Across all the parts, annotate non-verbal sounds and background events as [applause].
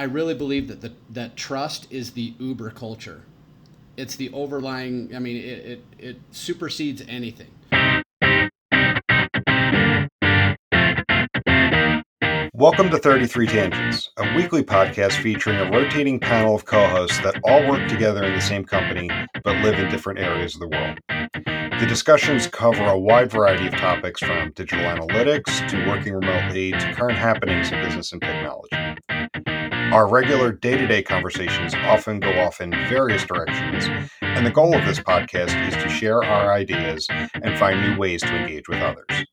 I really believe that the, that trust is the Uber culture. It's the overlying. I mean, it, it, it supersedes anything. Welcome to 33 Tangents, a weekly podcast featuring a rotating panel of co hosts that all work together in the same company but live in different areas of the world. The discussions cover a wide variety of topics from digital analytics to working remotely to current happenings in business and technology. Mm-hmm. Our regular day to day conversations often go off in various directions, and the goal of this podcast is to share our ideas and find new ways to engage with others.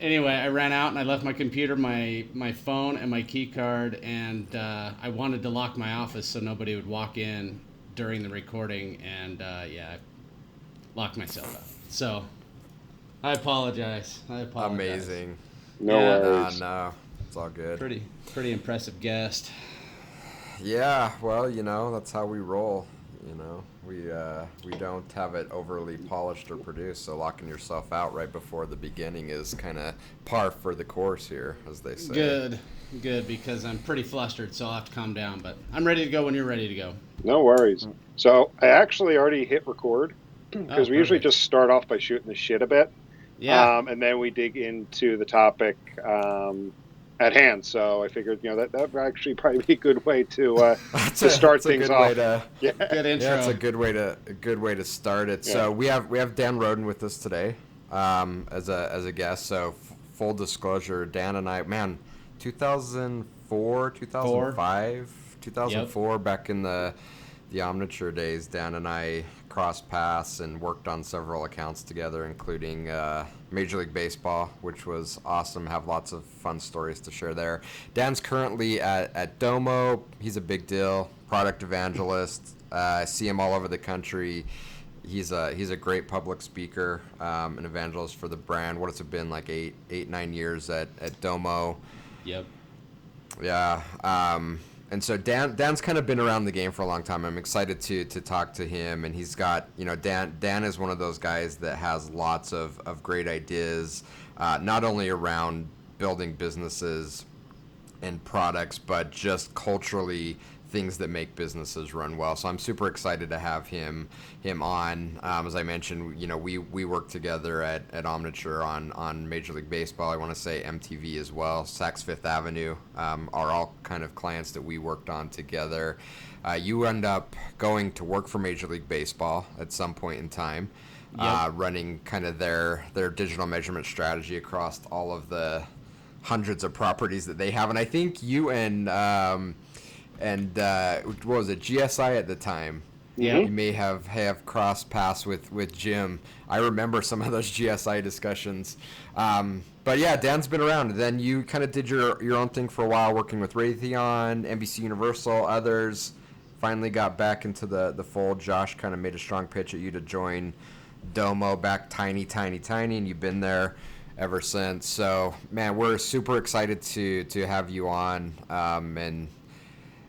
Anyway, I ran out and I left my computer, my my phone, and my key card, and uh, I wanted to lock my office so nobody would walk in during the recording, and uh, yeah, I locked myself up. So I apologize. I apologize. Amazing. No Yeah. worries. Uh, no, it's all good. Pretty pretty impressive guest. Yeah, well, you know, that's how we roll. You know, we uh, we don't have it overly polished or produced, so locking yourself out right before the beginning is kind of par for the course here, as they say. Good, good because I'm pretty flustered, so I'll have to calm down. But I'm ready to go when you're ready to go. No worries. So I actually already hit record because [clears throat] Oh, we usually just start off by shooting the shit a bit, Yeah. um, and then we dig into the topic um, at hand. So I figured, you know, that that would actually [laughs] probably be a good way to uh, [laughs] That's to a- start that's a things good off. Way to, [laughs] yeah. good intro. yeah, it's a good way to a good way to start it. Yeah. So we have we have Dan Roden with us today um, as a as a guest. So f- full disclosure, Dan and I, man, 2004, 2005, 2004, back in the the Omniture days, Dan and I crossed paths and worked on several accounts together, including uh, Major League Baseball, which was awesome. Have lots of fun stories to share there. Dan's currently at, at Domo. He's a big deal, product evangelist. Uh, I see him all over the country. He's a he's a great public speaker, um, an evangelist for the brand. What has it been like eight eight nine years at, at Domo? Yep. Yeah. Um, and so Dan Dan's kind of been around the game for a long time. I'm excited to to talk to him, and he's got you know Dan Dan is one of those guys that has lots of of great ideas, uh, not only around building businesses and products, but just culturally things that make businesses run well. So I'm super excited to have him him on. Um, as I mentioned, you know, we we work together at, at Omniture on on Major League Baseball. I want to say MTV as well. Saks Fifth Avenue um, are all kind of clients that we worked on together. Uh, you end up going to work for Major League Baseball at some point in time. Uh, running kind of their their digital measurement strategy across all of the hundreds of properties that they have, and I think you and um, and uh, what was it GSI at the time? Yeah. you may have have crossed paths with with Jim. I remember some of those GSI discussions. Um, but yeah, Dan's been around. Then you kind of did your your own thing for a while, working with Raytheon, NBC Universal, others. Finally got back into the the fold. Josh kind of made a strong pitch at you to join Domo back tiny, tiny, tiny, and you've been there ever since. So, man, we're super excited to to have you on um, and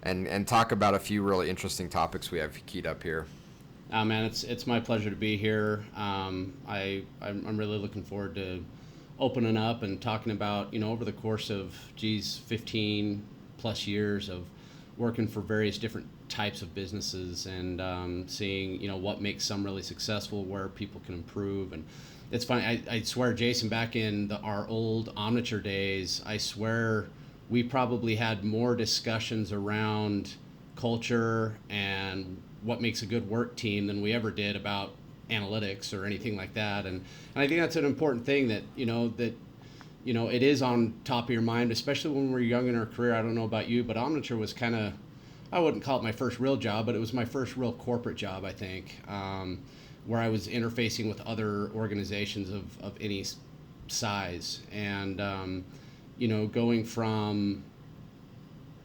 and and talk about a few really interesting topics we have keyed up here. Oh man, it's it's my pleasure to be here. Um, I I'm, really looking forward to opening up and talking about you know over the course of geez 15 plus years of working for various different types of businesses and um, seeing you know what makes some really successful, where people can improve, and it's funny. I, I swear, Jason, back in the, our old Omniture days, I swear we probably had more discussions around culture and what makes a good work team than we ever did about analytics or anything like that. And, and I think that's an important thing that, you know, that, you know, it is on top of your mind, especially when we're young in our career. I don't know about you, but Omniture was kind of, I wouldn't call it my first real job, but it was my first real corporate job, I think, um, where I was interfacing with other organizations of, of any size. And, um, you know, going from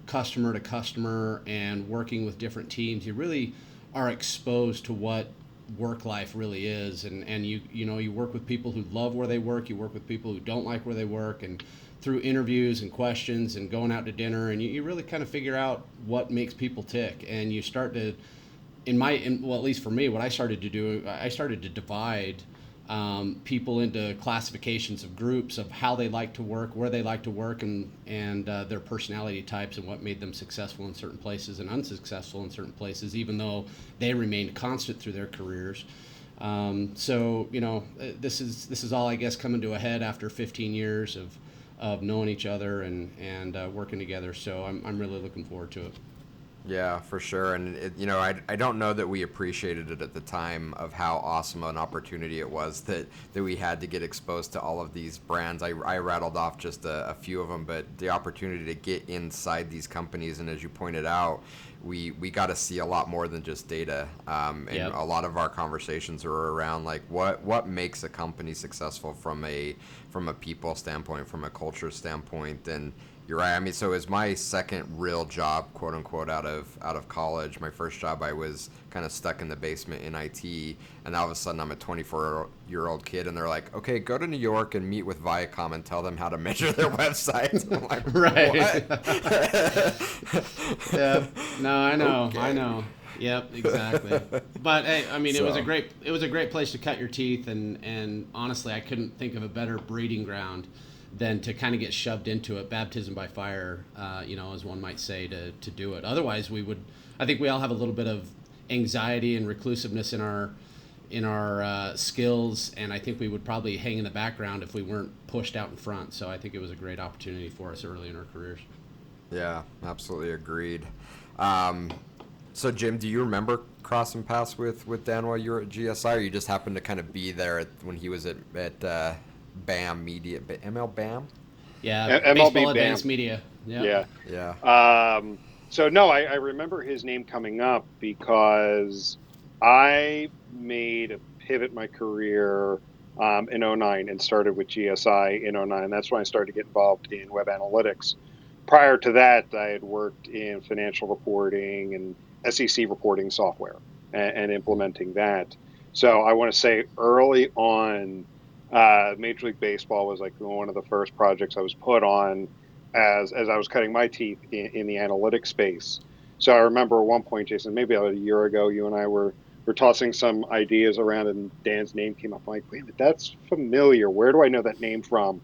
customer to customer and working with different teams, you really are exposed to what work life really is. And, and you you know you work with people who love where they work you work with people who don't like where they work and through interviews and questions and going out to dinner and you, you really kind of figure out what makes people tick. And you start to in my, in, well, at least for me, what I started to do, I started to divide um, people into classifications of groups of how they like to work, where they like to work, and and uh, their personality types and what made them successful in certain places and unsuccessful in certain places, even though they remained constant through their careers. Um, so you know, uh, this is this is all I guess coming to a head after 15 years of of knowing each other and and uh, working together. So I'm I'm really looking forward to it. Yeah, for sure. And, it, you know, I, I don't know that we appreciated it at the time of how awesome an opportunity it was that, that we had to get exposed to all of these brands. I, I rattled off just a, a few of them, but the opportunity to get inside these companies, and as you pointed out, we, we got to see a lot more than just data. Um, and Yep. a lot of our conversations are around like what, what makes a company successful from a, from a people standpoint, from a culture standpoint. And, you're right. I mean, so it was my second real job, quote unquote, out of out of college. My first job, I was kind of stuck in the basement in IT, and all of a sudden, I'm a 24 year old kid, and they're like, "Okay, go to New York and meet with Viacom and tell them how to [laughs] measure their websites." I'm like, [laughs] Right. [laughs] Yeah. No, I know. I know. Yep, exactly. But hey, I mean, it was a great it was a great place to cut your teeth, and and honestly, I couldn't think of a better breeding ground than to kind of get shoved into it, baptism by fire, uh, you know, as one might say, to to do it. Otherwise, we would. I think we all have a little bit of anxiety and reclusiveness in our in our uh, skills, and I think we would probably hang in the background if we weren't pushed out in front. So I think it was a great opportunity for us early in our careers. Yeah, absolutely agreed. Um, so, Jim, do you remember crossing paths with, with Dan while you were at GSI, or you just happened to kind of be there at, when he was at, at uh, BAM Media, B- ML BAM? Yeah, M- MLB baseball Bam. advanced media. Yeah. Yeah. Yeah. Um, so no, I, I remember his name coming up because I made a pivot my career um, in 09 and started with GSI in 09. That's when I started to get involved in web analytics. Prior to that, I had worked in financial reporting and SEC reporting software and, and implementing that. So I want to say early on, uh, Major League Baseball was like one of the first projects I was put on as as I was cutting my teeth in, in the analytics space. So I remember at one point, Jason, maybe about a year ago, you and I were were tossing some ideas around, and Dan's name came up. I'm like, wait that's familiar. Where do I know that name from?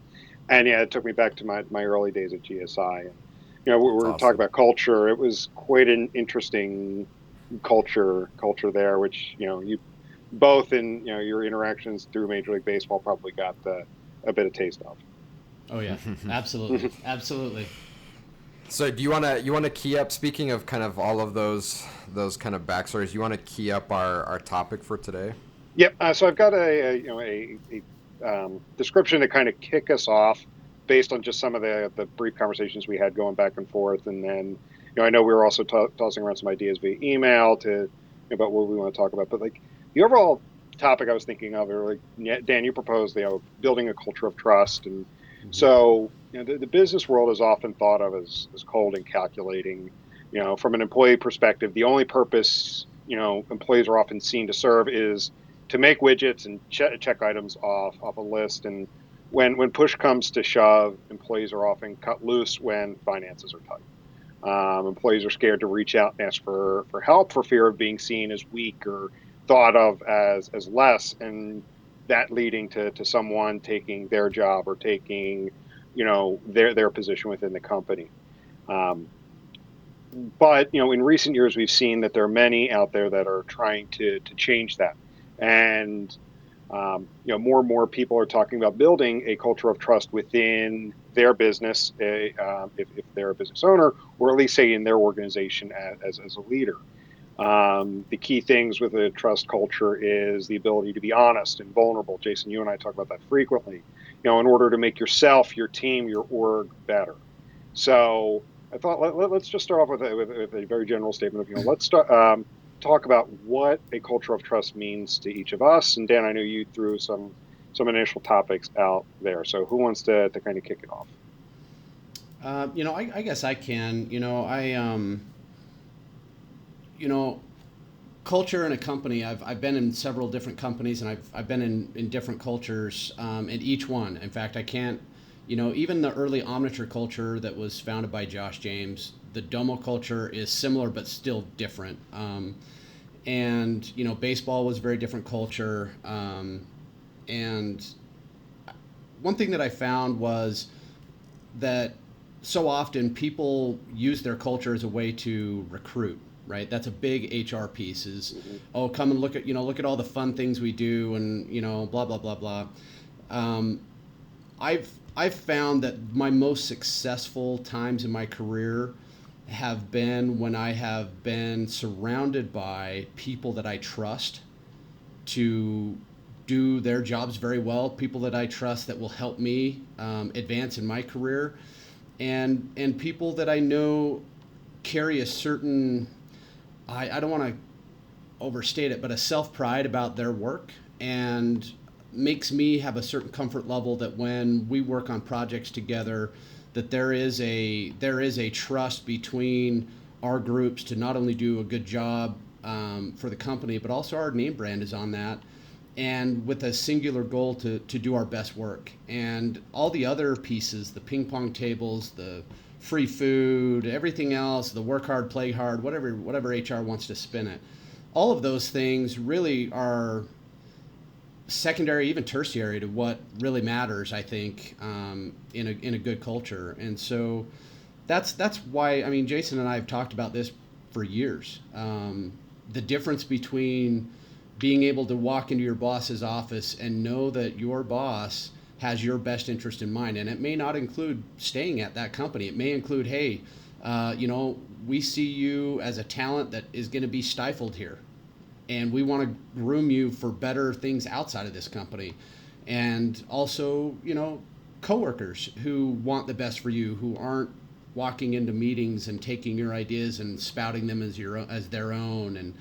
And yeah, it took me back to my, my early days at GSI. And, you know, we were awesome. talking about culture. It was quite an interesting culture culture there, which you know you both in you know your interactions through Major League Baseball probably got the, a bit of taste of. Oh yeah, [laughs] absolutely, [laughs] absolutely. So do you want to you want to key up? Speaking of kind of all of those those kind of backstories, you want to key up our, our topic for today? Yep. Uh, so I've got a, a you know a, a um, description to kind of kick us off, based on just some of the the brief conversations we had going back and forth, and then you know I know we were also to- tossing around some ideas via email to about what we want to talk about, but like the overall topic I was thinking of, or like Dan, you proposed you know building a culture of trust, and so you know the, the business world is often thought of as as cold and calculating. You know, from an employee perspective, the only purpose you know employees are often seen to serve is to make widgets and che- check items off off a list. And when when push comes to shove, employees are often cut loose when finances are tight. Um, employees are scared to reach out and ask for, for help for fear of being seen as weak or thought of as, as less, and that leading to, to someone taking their job or taking, you know, their their position within the company. Um, but you know, in recent years, we've seen that there are many out there that are trying to to change that, and um, you know, more and more people are talking about building a culture of trust within their business, uh, if, if they're a business owner, or at least say in their organization as, as, as a leader. Um, the key things with a trust culture is the ability to be honest and vulnerable. Jason, you and I talk about that frequently. You know, in order to make yourself, your team, your org better. So I thought let, us just start off with a, with, with a very general statement of you know let's start. Um, talk about what a culture of trust means to each of us. And Dan, I know you threw some some initial topics out there. So who wants to, to kind of kick it off? Uh, you know, I, I guess I can. You know, I um, you know, culture in a company. I've, I've been in several different companies, and I've, I've been in, in different cultures um, in each one. In fact, I can't. You know, even the early Omniture culture that was founded by Josh James, the Domo culture is similar but still different. Um, and you know baseball was a very different culture um, and one thing that i found was that so often people use their culture as a way to recruit right? That's a big hr piece is oh come and look at you know look at all the fun things we do and you know blah blah blah blah. Um, i've i've found that my most successful times in my career have been when I have been surrounded by people that I trust to do their jobs very well, people that I trust that will help me um, advance in my career, and and people that I know carry a certain I, I don't want to overstate it, but a self pride about their work and makes me have a certain comfort level that when we work on projects together that there is a there is a trust between our groups to not only do a good job um, for the company, but also our name brand is on that, and with a singular goal to to do our best work. And all the other pieces, the ping pong tables, the free food, everything else, the work hard, play hard, whatever whatever HR wants to spin it, all of those things really are secondary, even tertiary to what really matters. I think um, in a in a good culture, and so that's that's why I mean Jason and I have talked about this for years. Um, the difference between being able to walk into your boss's office and know that your boss has your best interest in mind, and it may not include staying at that company. It may include, hey, uh, you know, we see you as a talent that is going to be stifled here. And we want to groom you for better things outside of this company. And also you know coworkers who want the best for you who aren't walking into meetings and taking your ideas and spouting them as your as their own. And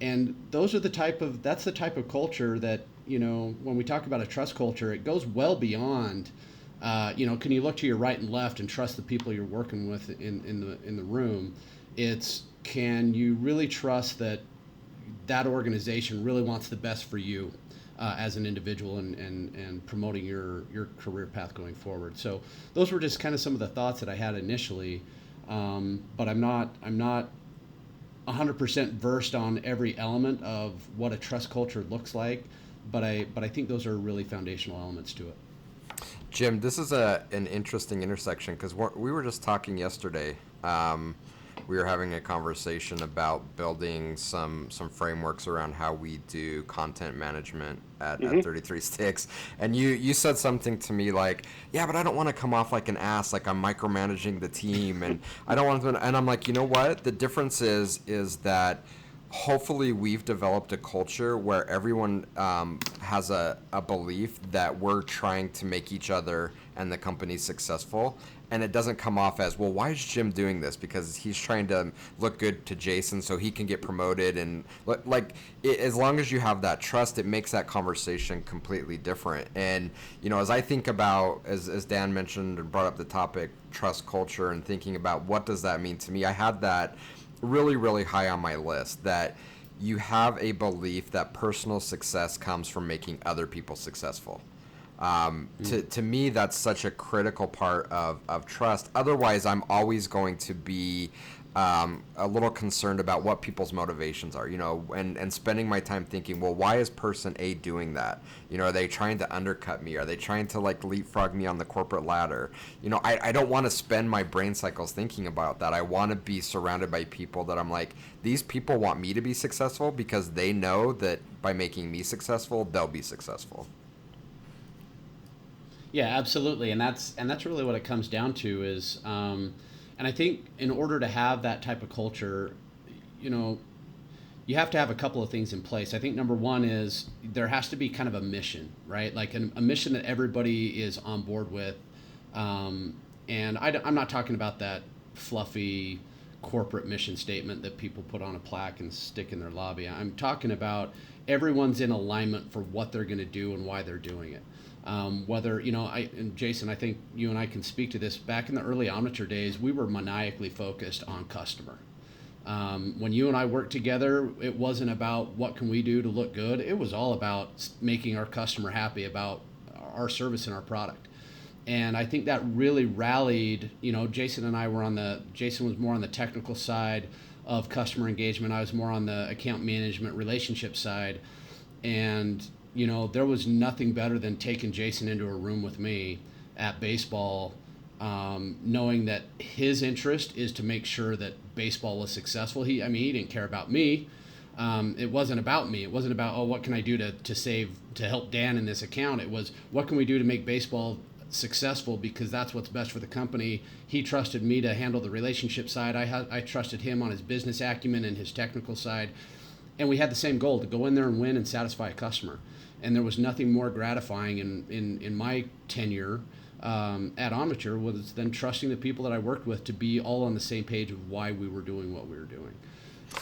and those are the type of that's the type of culture that you know when we talk about a trust culture it goes well beyond uh, you know can you look to your right and left and trust the people you're working with in, in the in the room it's can you really trust that that organization really wants the best for you uh, as an individual and, and, and promoting your, your career path going forward. So those were just kind of some of the thoughts that I had initially. Um, but I'm not I'm not 100% versed on every element of what a trust culture looks like. But I but I think those are really foundational elements to it. Jim, this is a an interesting intersection because we were just talking yesterday. Um, we were having a conversation about building some some frameworks around how we do content management at, mm-hmm. at 33 sticks and you you said something to me like yeah but i don't want to come off like an ass like i'm micromanaging the team and [laughs] i don't want to and i'm like you know what the difference is is that hopefully we've developed a culture where everyone um, has a, a belief that we're trying to make each other and the company's successful. And it doesn't come off as well why is jim doing this? Because he's trying to look good to jason so he can get promoted and like it, as long as you have that trust it makes that conversation completely different. And you know as i think about as, as dan mentioned and brought up the topic trust culture and thinking about what does that mean to me i had that really really high on my list that you have a belief that personal success comes from making other people successful um, mm. to, to me, that's such a critical part of, of trust. Otherwise, I'm always going to be um, a little concerned about what people's motivations are, you know, and, and spending my time thinking, well, why is person A doing that? You know, are they trying to undercut me? Are they trying to like leapfrog me on the corporate ladder? You know, I, I don't want to spend my brain cycles thinking about that. I want to be surrounded by people that I'm like, these people want me to be successful because they know that by making me successful, they'll be successful. Yeah, absolutely, and that's and that's really what it comes down to is, um, and I think in order to have that type of culture, you know, you have to have a couple of things in place. I think number one is there has to be kind of a mission, right? Like an, a mission that everybody is on board with, um, and I, I'm not talking about that fluffy corporate mission statement that people put on a plaque and stick in their lobby. I'm talking about everyone's in alignment for what they're going to do and why they're doing it. Um, whether you know, I and Jason, I think you and I can speak to this. Back in the early Omniture days, we were maniacally focused on customer. Um, when you and I worked together, it wasn't about what can we do to look good. It was all about making our customer happy about our service and our product. And I think that really rallied. You know, Jason and I were on the. Jason was more on the technical side. of customer engagement. I was more on the account management relationship side. And, you know, there was nothing better than taking Jason into a room with me at baseball, um, knowing that his interest is to make sure that baseball was successful. He, I mean, he didn't care about me. Um, it wasn't about me. It wasn't about, oh, what can I do to, to save, to help Dan in this account? It was, what can we do to make baseball successful because that's what's best for the company. He trusted me to handle the relationship side. I had I trusted him on his business acumen and his technical side, and we had the same goal to go in there and win and satisfy a customer. And there was nothing more gratifying in in, in my tenure um, at Omniture was than trusting the people that I worked with to be all on the same page of why we were doing what we were doing.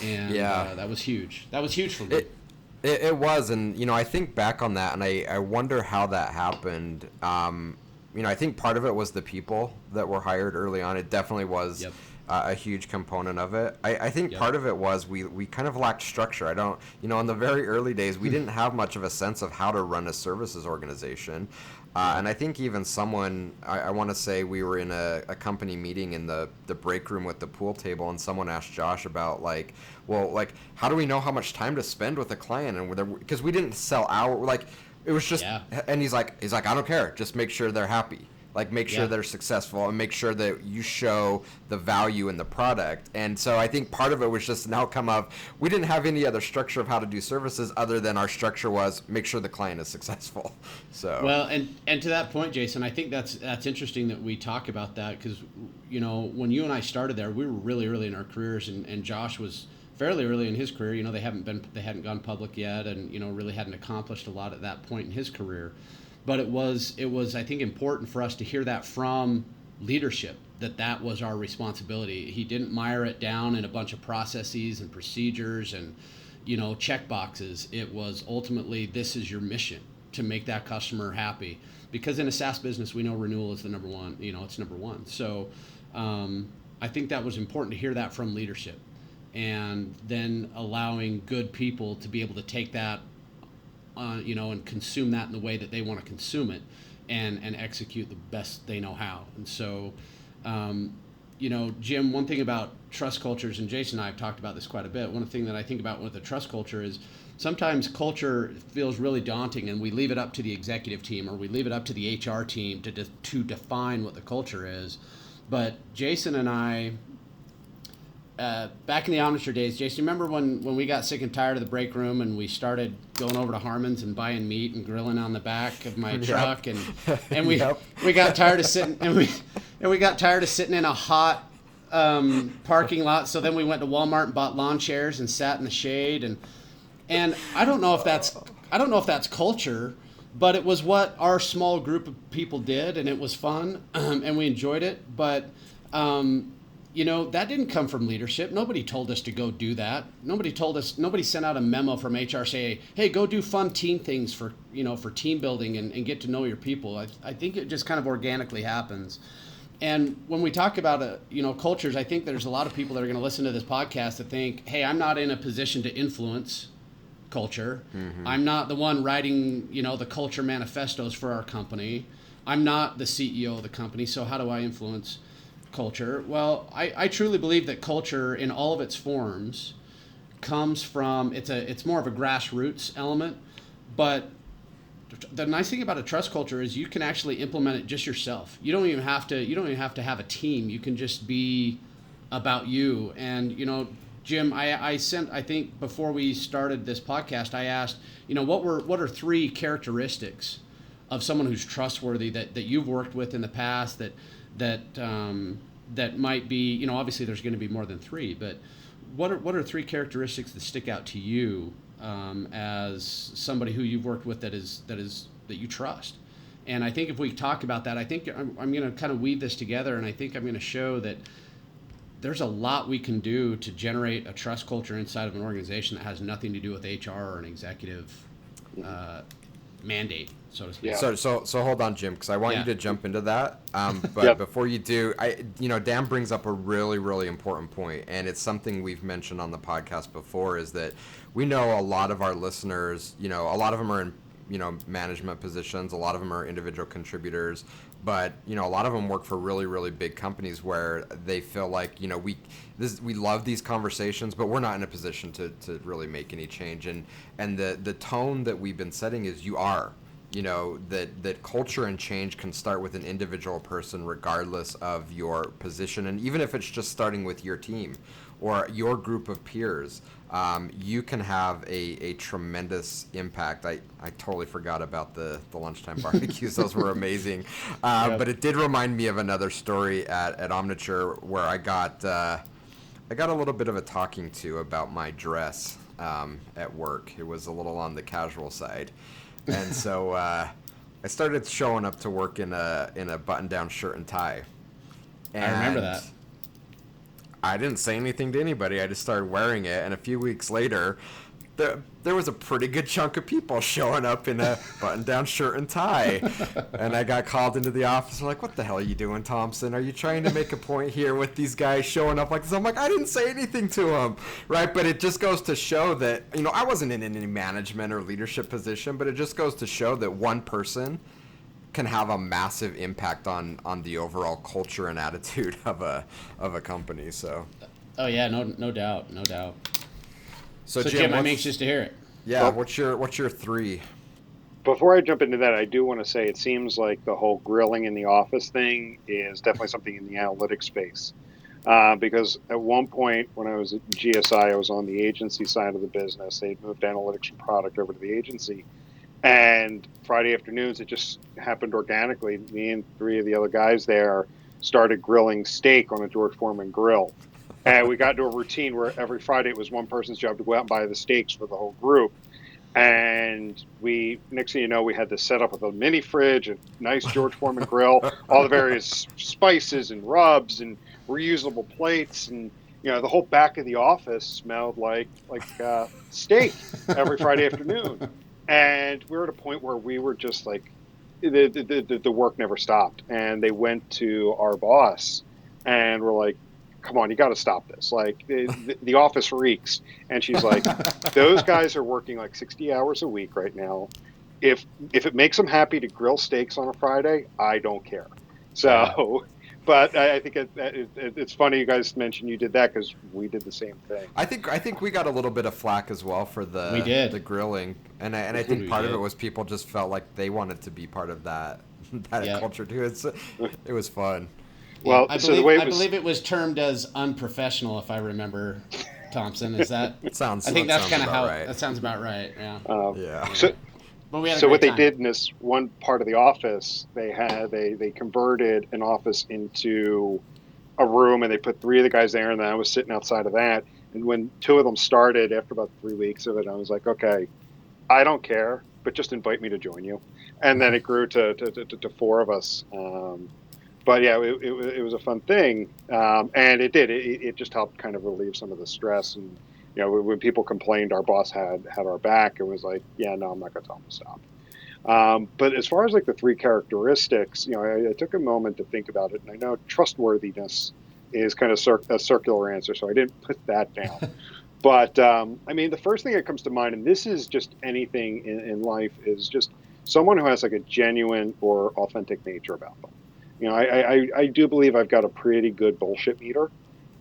And yeah. Uh, that was huge. That was huge for me. It- it, it, was, and you know, I think back on that, and I, I wonder how that happened. Um, you know, I think part of it was the people that were hired early on. It definitely was yep. Uh, a huge component of it. I, I think part of it was we, we kind of lacked structure. I don't, you know, in the very early days, we didn't have much of a sense of how to run a services organization. Uh, and I think even someone, I, I want to say we were in a, a, company meeting in the, the break room with the pool table, and someone asked Josh about, like, well, like, how do we know how much time to spend with a client? And because we didn't sell our, like, it was just, yeah. and he's like, he's like, I don't care. Just make sure they're happy. Like make sure yeah. they're successful and make sure that you show the value in the product. And so I think part of it was just an outcome of we didn't have any other structure of how to do services other than our structure was make sure the client is [laughs] successful. So well, and and to that point, Jason, I think that's that's interesting that we talk about that because you know when you and I started there, we were really early in our careers, and and Josh was fairly early in his career. You know, they haven't been they hadn't gone public yet, and you know really hadn't accomplished a lot at that point in his career. But it was it was I think important for us to hear that from leadership that that was our responsibility. He didn't mire it down in a bunch of processes and procedures and you know check boxes. It was ultimately this is your mission to make that customer happy because in a SaaS business we know renewal is the number one. You know it's number one. So um, I think that was important to hear that from leadership and then allowing good people to be able to take that, uh, you know, and consume that in the way that they want to consume it, and and execute the best they know how. And so, um, you know, Jim, one thing about trust cultures, and Jason and I have talked about this quite a bit. One thing that I think about with the trust culture is sometimes culture feels really daunting, and we leave it up to the executive team or we leave it up to the HR team to de- to define what the culture is. But Jason and I uh, back in the Omniture days, Jason, remember when, when we got sick and tired of the break room and we started going over to Harmon's and buying meat and grilling on the back of my [laughs] yep. truck and and we yep. we got tired of sitting and we and we got tired of sitting in a hot um, parking lot. So then we went to Walmart and bought lawn chairs and sat in the shade and and I don't know if that's I don't know if that's culture, but it was what our small group of people did and it was fun um, [clears throat] and we enjoyed it. But um, you know that didn't come from leadership. Nobody told us to go do that. Nobody told us nobody sent out a memo from hr saying hey go do fun team things for you know for team building and, and get to know your people. I, I think it just kind of organically happens. And when we talk about uh, you know cultures i think there's a lot of people that are going to listen to this podcast that think hey i'm not in a position to influence culture. Mm-hmm. i'm not the one writing you know the culture manifestos for our company. I'm not the ceo of the company so how do i influence culture? Well, I, I truly believe that culture in all of its forms comes from it's a it's more of a grassroots element, but the nice thing about a trust culture is you can actually implement it just yourself. You don't even have to you don't even have to have a team. You can just be about you. And you know, Jim, I, I sent I think before we started this podcast, I asked, you know, what were what are three characteristics of someone who's trustworthy that, that you've worked with in the past that that um, that might be you know obviously there's going to be more than three but what are what are three characteristics that stick out to you um, as somebody who you've worked with that is that is that you trust? And I think if we talk about that I think I'm, I'm going to kind of weave this together and I think I'm going to show that there's a lot we can do to generate a trust culture inside of an organization that has nothing to do with HR or an executive uh, mandate so to speak. Yeah. So so so hold on, Jim, because I want yeah. you to jump into that. Um, [laughs] but yep. before you do, I you know Dan brings up a really really important point, and it's something we've mentioned on the podcast before. Is that we know a lot of our listeners, you know, a lot of them are in you know management positions. A lot of them are individual contributors, but you know a lot of them work for really really big companies where they feel like you know we this we love these conversations, but we're not in a position to, to really make any change. And and the the tone that we've been setting is you are you know that that culture and change can start with an individual person regardless of your position. And even if it's just starting with your team or your group of peers um, you can have a, a tremendous impact. I, I totally forgot about the, the lunchtime [laughs] barbecues. Those were amazing. Uh, but it did remind me of another story at, at omniture where i got uh, i got a little bit of a talking to about my dress um, at work it was a little on the casual side and so [laughs] uh, I started showing up to work in a in a button down shirt and tie. And I remember that. I didn't say anything to anybody. I just started wearing it, and a few weeks later, there, there was a pretty good chunk of people showing up in a [laughs] button-down shirt and tie, and I got called into the office. Like, what the hell are you doing, Thompson? Are you trying to make a point here with these guys showing up like this? I'm like, I didn't say anything to them, right? But it just goes to show that you know I wasn't in any management or leadership position, but it just goes to show that one person can have a massive impact on on the overall culture and attitude [laughs] of a of a company. So. Oh yeah, no no doubt, no doubt. So, so Jim, Jim I'm anxious to hear it. Yeah, well, what's your what's your three? Before I jump into that, I do want to say it seems like the whole grilling in the office thing is definitely something in the analytics space. Uh, because at one point when I was at GSI, I was on the agency side of the business. They moved analytics from product over to the agency. And Friday afternoons, it just happened organically. Me and three of the other guys there started grilling steak on a George Foreman grill and we got into a routine where every Friday it was one person's job to go out and buy the steaks for the whole group. And we, next thing you know, we had this set up with a mini fridge, a nice George Foreman grill, all the various spices and rubs and reusable plates, and you know the whole back of the office smelled like like uh, steak every Friday afternoon. And we were at a point where we were just like, the, the, the, the work never stopped. And they went to our boss and we're like, come on, you got to stop this. Like the, the, office reeks. And she's like, those guys are working like 60 hours a week right now. If if it makes them happy to grill steaks on a Friday, I don't care. So, [laughs] but I, I think it, it, it's funny you guys mentioned you did that because we did the same thing. I think I think we got a little bit of flack as well for the we did. the grilling, and I, and I think part did. of it was people just felt like they wanted to be part of that [laughs] that yep. culture too. It's it was fun. Well, I, so believe, was... I believe it was termed as unprofessional, if I remember. Thompson, is that? it [laughs] sounds. I think that that's kind of how. Right. That sounds about right. Yeah. Um, yeah. So, so what time. they did in this one part of the office, they had they they converted an office into a room, and they put three of the guys there, and then I was sitting outside of that. And when two of them started, after about three weeks of it, I was like, okay, I don't care, but just invite me to join you. And then it grew to to, to, to four of us. Um, but yeah, it, it, it, was a fun thing, um, and it did. It, it, just helped kind of relieve some of the stress. And you know, when people complained, our boss had had our back. It was like, yeah, no, I'm not going to tell them to stop. Um, but as far as like the three characteristics, you know, I, I, took a moment to think about it, and I know trustworthiness is kind of cir- a circular answer, so I didn't put that down. [laughs] but um, I mean, the first thing that comes to mind, and this is just anything in, in life, is just someone who has like a genuine or authentic nature about them. You know, I, I, I do believe I've got a pretty good bullshit meter,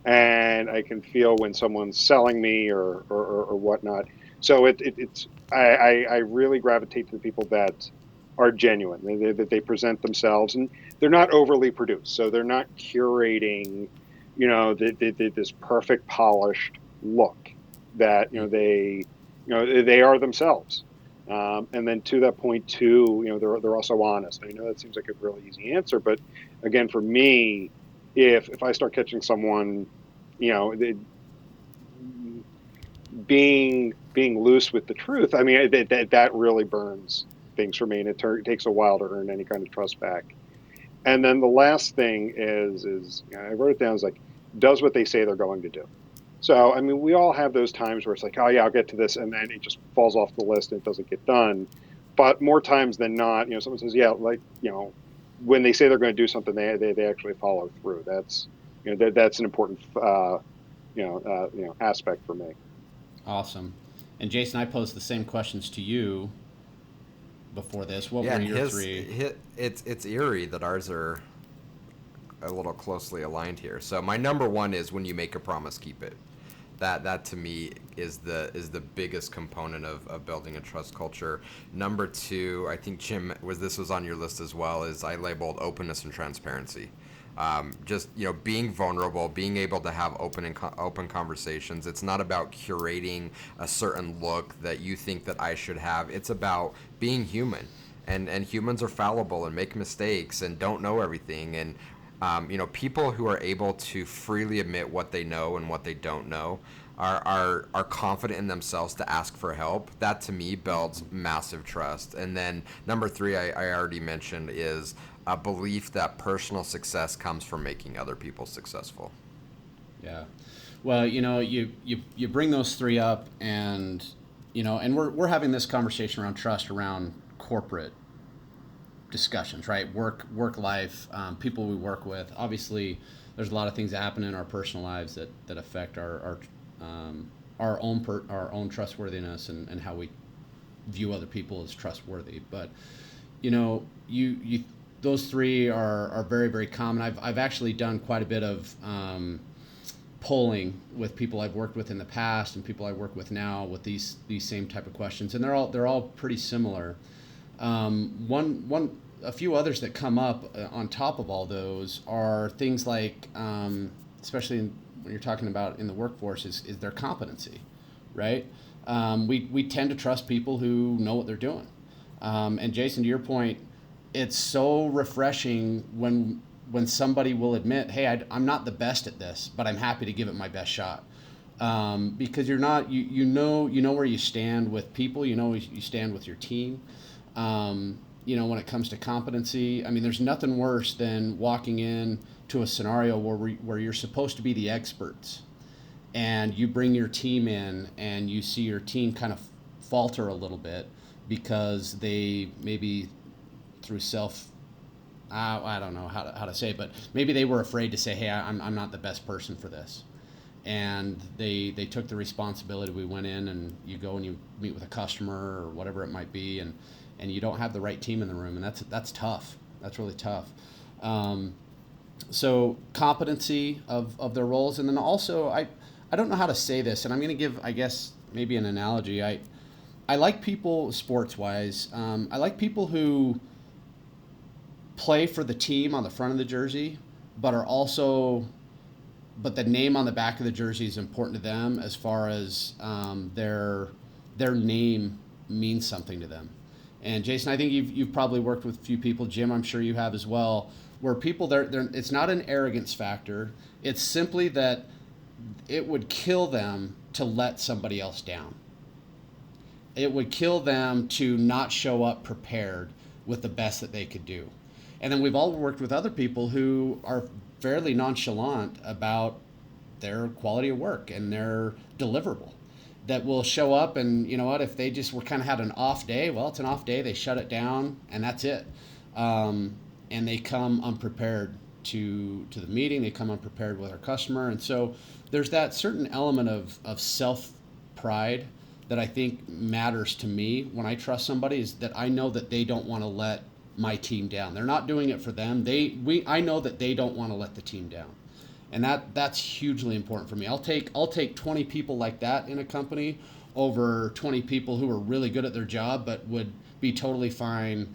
and I can feel when someone's selling me or, or, or, or whatnot. So it, it, it's I, I, really gravitate to the people that are genuine, that they, they present themselves, and they're not overly produced. So they're not curating, you know, the, the, the, this perfect polished look that you know they, you know, they are themselves. Um, and then to that point too, you know, they're, they're also honest. I know that seems like a really easy answer, but again, for me, if, if I start catching someone, you know, being, being loose with the truth, I mean, that, that, that really burns things for me and it, ter- takes a while to earn any kind of trust back. And then the last thing is, is you know, I wrote it down as like, does what they say they're going to do. So, I mean, we all have those times where it's like, oh, yeah, I'll get to this, and then it just falls off the list and it doesn't get done. But more times than not, you know, someone says, yeah, like, you know, when they say they're going to do something, they, they, they actually follow through. That's, you know, that, that's an important, uh, you know, uh, you know, aspect for me. Awesome. And Jason, I posed the same questions to you. before this. What yeah, were your his, three? hi- it's it's eerie that ours are a little closely aligned here. So my number one is when you make a promise, keep it. That that to me is the is the biggest component of, of building a trust culture. Number two, I think Jim was this was on your list as well. Is I labeled openness and transparency. Um, just you know, being vulnerable, being able to have open and co- open conversations. It's not about curating a certain look that you think that I should have. It's about being human and and humans are fallible and make mistakes and don't know everything and um, you know people who are able to freely admit what they know and what they don't know are, are are confident in themselves to ask for help. That to me builds massive trust. And then number three I, I already mentioned is a belief that personal success comes from making other people successful. Yeah. Well, you know, you, you, you bring those three up and, you know, and we're, we're having this conversation around trust around corporate discussions, right? Work, work life, um, people we work with. Obviously, there's a lot of things that happen in our personal lives that, that affect our, our, um, our own per, our own trustworthiness and, and how we view other people as trustworthy. But you know, you you those three are, are very very common. I've I've actually done quite a bit of um, polling with people I've worked with in the past and people I work with now with these these same type of questions, and they're all they're all pretty similar. Um, one one a few others that come up uh, on top of all those are things like, um, especially in, when you're talking about in the workforce, is, is their competency, right? Um, we we tend to trust people who know what they're doing. Um, and Jason, to your point, it's so refreshing when when somebody will admit, "Hey, I, am not the best at this, but I'm happy to give it my best shot." Um, because you're not, you, you know, you know where you stand with people. You know, you stand with your team. Um, you know, when it comes to competency, I mean, there's nothing worse than walking in to a scenario where we, where you're supposed to be the experts, and you bring your team in, and you see your team kind of falter a little bit because they maybe through self uh, I don't know how to, how to say it, but maybe they were afraid to say, hey, I'm, I'm not the best person for this. And they, they took the responsibility. We went in and you go and you meet with a customer or whatever it might be, and, and you don't have the right team in the room. And that's, that's tough. That's really tough. Um, so competency of, of their roles. And then also, I, I don't know how to say this, and I'm going to give, I guess, maybe an analogy. I, I like people sports wise. Um, I like people who play for the team on the front of the jersey, but are also, but the name on the back of the jersey is important to them as far as um, their their name means something to them. And Jason, I think you've you've probably worked with a few people. Jim, I'm sure you have as well. Where people they're, they're it's not an arrogance factor. It's simply that it would kill them to let somebody else down. It would kill them to not show up prepared with the best that they could do. And then we've all worked with other people who are fairly nonchalant about their quality of work and their deliverable that will show up and you know what if they just were kind of had an off day well it's an off day they shut it down and that's it. Um, and they come unprepared to to the meeting they come unprepared with our customer and so there's that certain element of of self pride that i think matters to me when i trust somebody is that i know that they don't want to let my team down. They're not doing it for them. They we i know that they don't want to let the team down and that that's hugely important for me. I'll take i'll take 20 people like that in a company over 20 people who are really good at their job but would be totally fine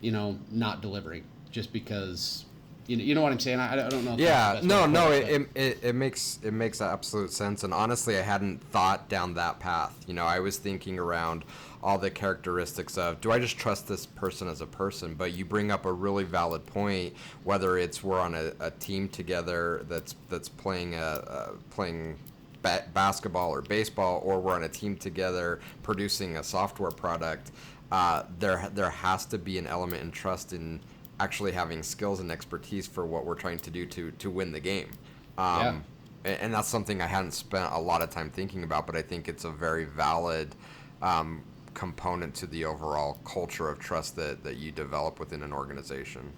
you know not delivering just because you know, you know what i'm saying? I, I don't know if yeah no no it, it, it, it makes it makes absolute sense. And honestly i hadn't thought down that path. You know i was thinking around all the characteristics of do i just trust this person as a person but you bring up a really valid point whether it's we're on a, a team together that's that's playing a, a playing ba- basketball or baseball or we're on a team together producing a software product uh, there there has to be an element in trust in actually having skills and expertise for what we're trying to do to to win the game. Um, and, and that's something I hadn't spent a lot of time thinking about, but I think it's a very valid um, component to the overall culture of trust that, that you develop within an organization.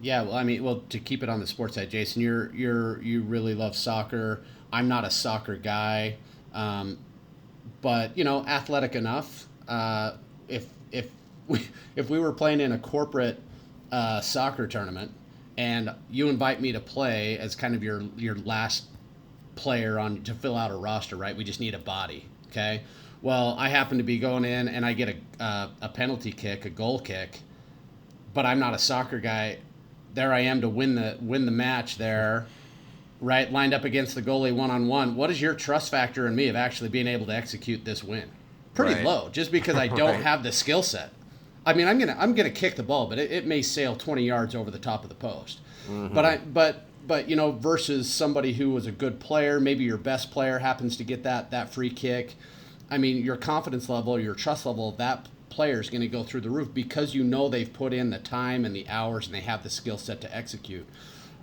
Yeah, well, I mean, well, to keep it on the sports side, Jason, you're you're you really love soccer. I'm not a soccer guy, um, but you know, athletic enough. Uh, if if we, [laughs] if we were playing in a corporate uh, soccer tournament and you invite me to play as kind of your your last player on to fill out a roster, right? We just need a body, okay? Well, I happen to be going in and I get a uh, a penalty kick, a goal kick, but I'm not a soccer guy. There I am to win the win the match there, right? Lined up against the goalie one on one. What is your trust factor in me of actually being able to execute this win? Pretty Right. low, just because I [laughs] don't Right. have the skill set. I mean, I'm gonna I'm gonna kick the ball, but it, it may sail 20 yards over the top of the post. But I but but you know versus somebody who was a good player, maybe your best player happens to get that that free kick. I mean, your confidence level, your trust level of that player is going to go through the roof because you know they've put in the time and the hours and they have the skill set to execute.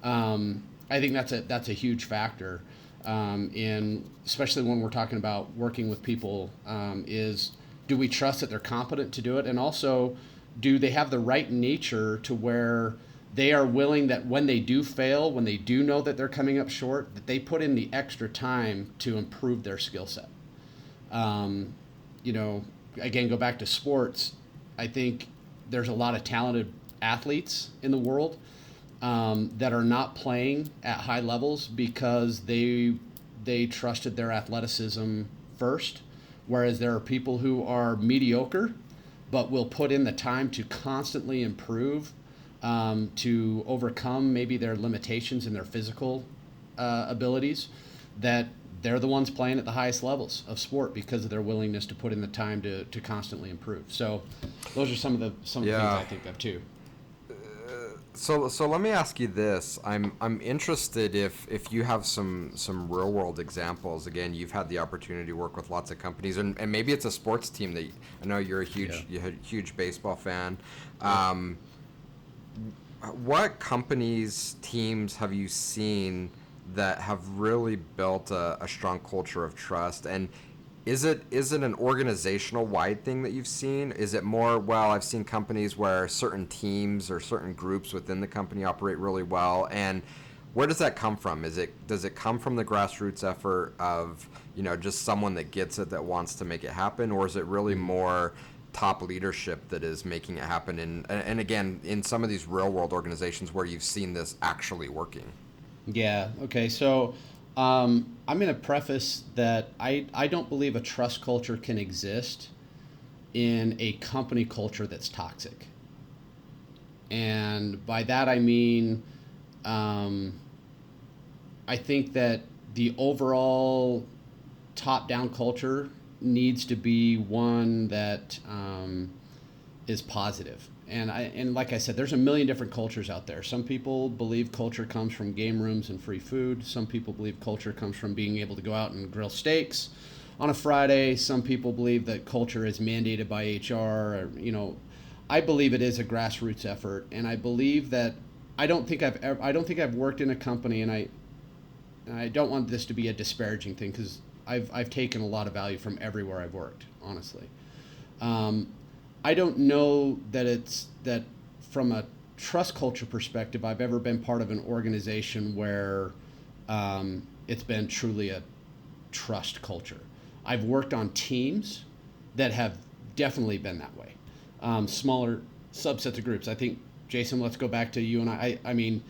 Um, I think that's a that's a huge factor um, in especially when we're talking about working with people. Um, is do we trust that they're competent to do it, and also do they have the right nature to where they are willing that when they do fail, when they do know that they're coming up short, that they put in the extra time to improve their skill set. Um, you know, again, go back to sports. I think there's a lot of talented athletes in the world um, that are not playing at high levels because they they trusted their athleticism first, whereas there are people who are mediocre but will put in the time to constantly improve um, to overcome maybe their limitations in their physical uh, abilities that they're the ones playing at the highest levels of sport because of their willingness to put in the time to, to constantly improve. So those are some of the some of the things I think of too. So, so let me ask you this. I'm I'm interested if if you have some some real world examples. Again, you've had the opportunity to work with lots of companies, and, and maybe it's a sports team that you, I know you're a huge Yeah. you're a huge baseball fan. Um, what companies teams have you seen that have really built a, a strong culture of trust? And is it is it an organizational wide thing that you've seen? Is it more well i've seen companies where certain teams or certain groups within the company operate really well and where does that come from? Is it does it come from the grassroots effort of you know just someone that gets it that wants to make it happen or is it really mm-hmm. more top leadership that is making it happen? And and again in some of these real world organizations where you've seen this actually working Yeah. Okay. So um, I'm going to preface that I, I don't believe a trust culture can exist in a company culture that's toxic. And by that I mean, um, I think that the overall top down culture needs to be one that um, is positive. And I and like I said, there's a million different cultures out there. Some people believe culture comes from game rooms and free food. Some people believe culture comes from being able to go out and grill steaks on a Friday. Some people believe that culture is mandated by HR. Or, you know, I believe it is a grassroots effort, and I believe that I don't think I've ever, I don't think I've worked in a company, and I and I don't want this to be a disparaging thing because I've I've taken a lot of value from everywhere I've worked, honestly. Um, I don't know that it's that from a trust culture perspective, I've ever been part of an organization where um, it's been truly a trust culture. I've worked on teams that have definitely been that way. Um, smaller subsets of groups. I think, Jason, let's go back to you and I. I, I mean,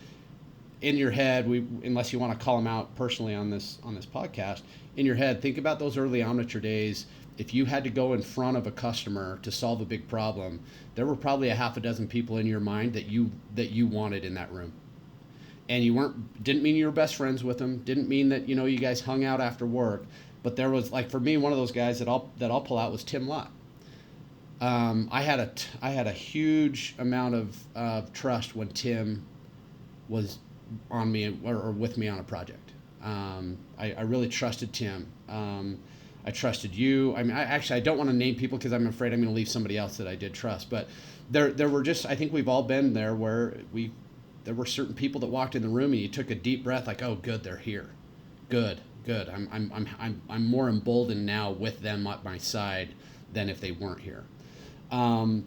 in your head, we unless you want to call them out personally on this on this podcast, in your head, think about those early Omniture days. If you had to go in front of a customer to solve a big problem, there were probably a half a dozen people in your mind that you that you wanted in that room. And you weren't didn't mean you were best friends with them, didn't mean that you know you guys hung out after work, but there was like for me one of those guys that I'll that I'll pull out was Tim Lott. Um, I had a I had a huge amount of uh, trust when Tim was on me or, or with me on a project. Um, I, I really trusted Tim. Um, I trusted you. I mean, I actually I don't want to name people because I'm afraid I'm going to leave somebody else that I did trust. But there there were just I think we've all been there where we there were certain people that walked in the room and you took a deep breath like oh good they're here, good good. I'm I'm I'm I'm, I'm more emboldened now with them at my side than if they weren't here. Um,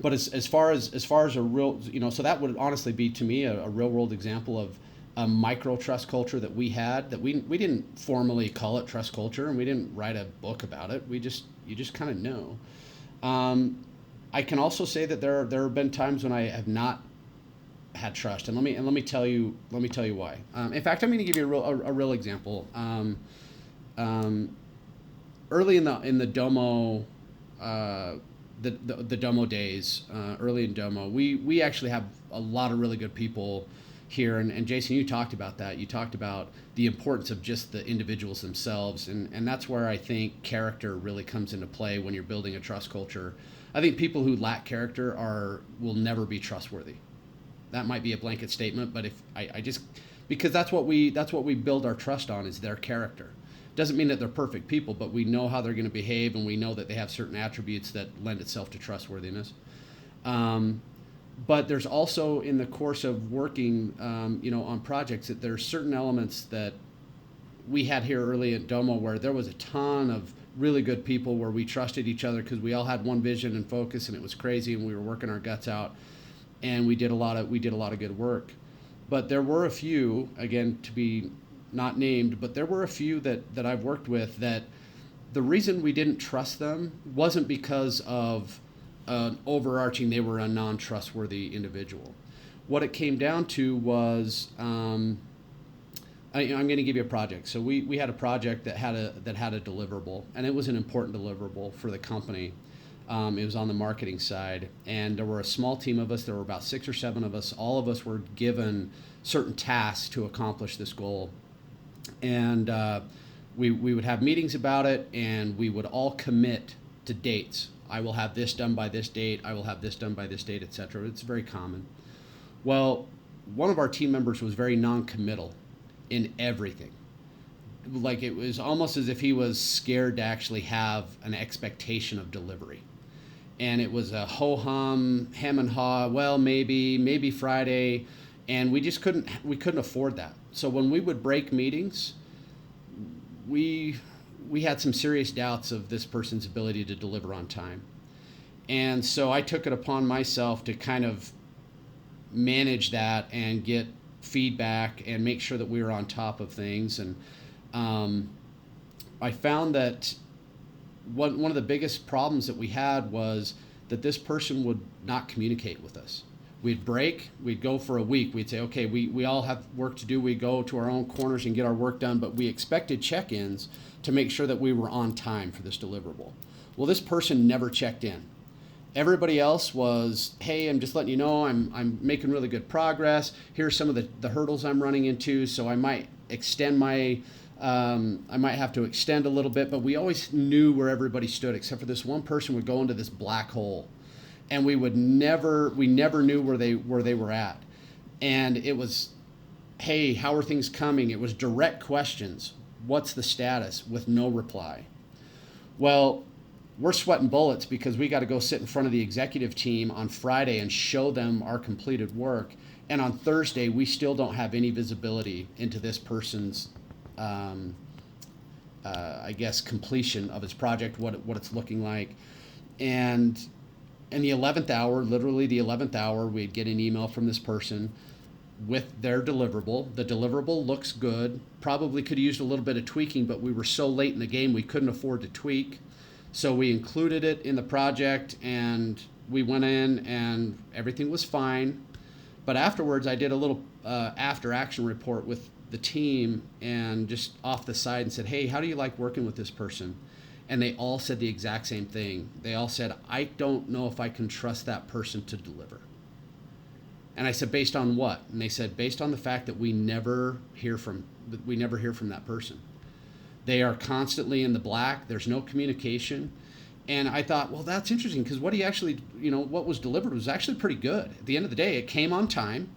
but as, as far as as far as a real you know so that would honestly be to me a, a real world example of a micro trust culture that we had that we we didn't formally call it trust culture and we didn't write a book about it we just you just kind of know um, I can also say that there are, there have been times when I have not had trust, and let me and let me tell you let me tell you why. Um, in fact, I'm going to give you a real a, a real example. Um, um, early in the in the Domo, uh, the, the the Domo days, uh, early in Domo, we we actually have a lot of really good people here, and, and Jason, you talked about that. You talked about the importance of just the individuals themselves, and and that's where I think character really comes into play when you're building a trust culture. I think people who lack character are will never be trustworthy. That might be a blanket statement, but if I, I just because that's what we that's what we build our trust on is their character. Doesn't mean that they're perfect people, but we know how they're going to behave, and we know that they have certain attributes that lend itself to trustworthiness. Um, but there's also in the course of working, um, you know, on projects that there are certain elements that we had here early at Domo where there was a ton of really good people where we trusted each other because we all had one vision and focus, and it was crazy, and we were working our guts out, and we did a lot of we did a lot of good work. But there were a few, again, to be not named, but there were a few that that I've worked with that the reason we didn't trust them wasn't because of an overarching they were a non-trustworthy individual. What it came down to was um, I, am going to give you a project. So we, we had a project that had a that had a deliverable, and it was an important deliverable for the company. Um, it was on the marketing side, and there were a small team of us. There were about six or seven of us. All of us were given certain tasks to accomplish this goal, and uh, we we would have meetings about it, and we would all commit to dates. I will have this done by this date. I will have this done by this date, etc. It's very common. Well, one of our team members was very non-committal in everything. Like it was almost as if he was scared to actually have an expectation of delivery. And it was a ho hum, hem and haw, well, maybe, maybe Friday. And we just couldn't, we couldn't afford that. So when we would break meetings, we, we had some serious doubts of this person's ability to deliver on time. And so I took it upon myself to kind of manage that and get feedback and make sure that we were on top of things. And um, I found that one, one of the biggest problems that we had was that this person would not communicate with us. We'd break, we'd go for a week. We'd say, okay, we, we all have work to do. We go to our own corners and get our work done, but we expected check ins to make sure that we were on time for this deliverable. Well, this person never checked in. Everybody else was, hey, I'm just letting you know I'm, I'm making really good progress. Here's some of the, the hurdles I'm running into, so I might extend my, um, I might have to extend a little bit, but we always knew where everybody stood, except for this one person would go into this black hole, and we would never, we never knew where they where they were at, and it was, hey, how are things coming? It was direct questions. What's the status? With no reply. Well, we're sweating bullets because we got to go sit in front of the executive team on Friday and show them our completed work. And on Thursday, we still don't have any visibility into this person's, um, uh, I guess, completion of his project, what what it's looking like. And in the 11th hour, literally the 11th hour, we'd get an email from this person with their deliverable. The deliverable looks good. Probably could have used a little bit of tweaking, but we were so late in the game, we couldn't afford to tweak. So we included it in the project and we went in and everything was fine. But afterwards, I did a little uh, after action report with the team and just off the side and said, Hey, how do you like working with this person? And they all said the exact same thing. They all said, I don't know if I can trust that person to deliver. And I said, based on what? And they said, based on the fact that we never hear from we never hear from that person. They are constantly in the black. There's no communication. And I thought, well, that's interesting because what he actually, you know, what was delivered was actually pretty good. At the end of the day, it came on time.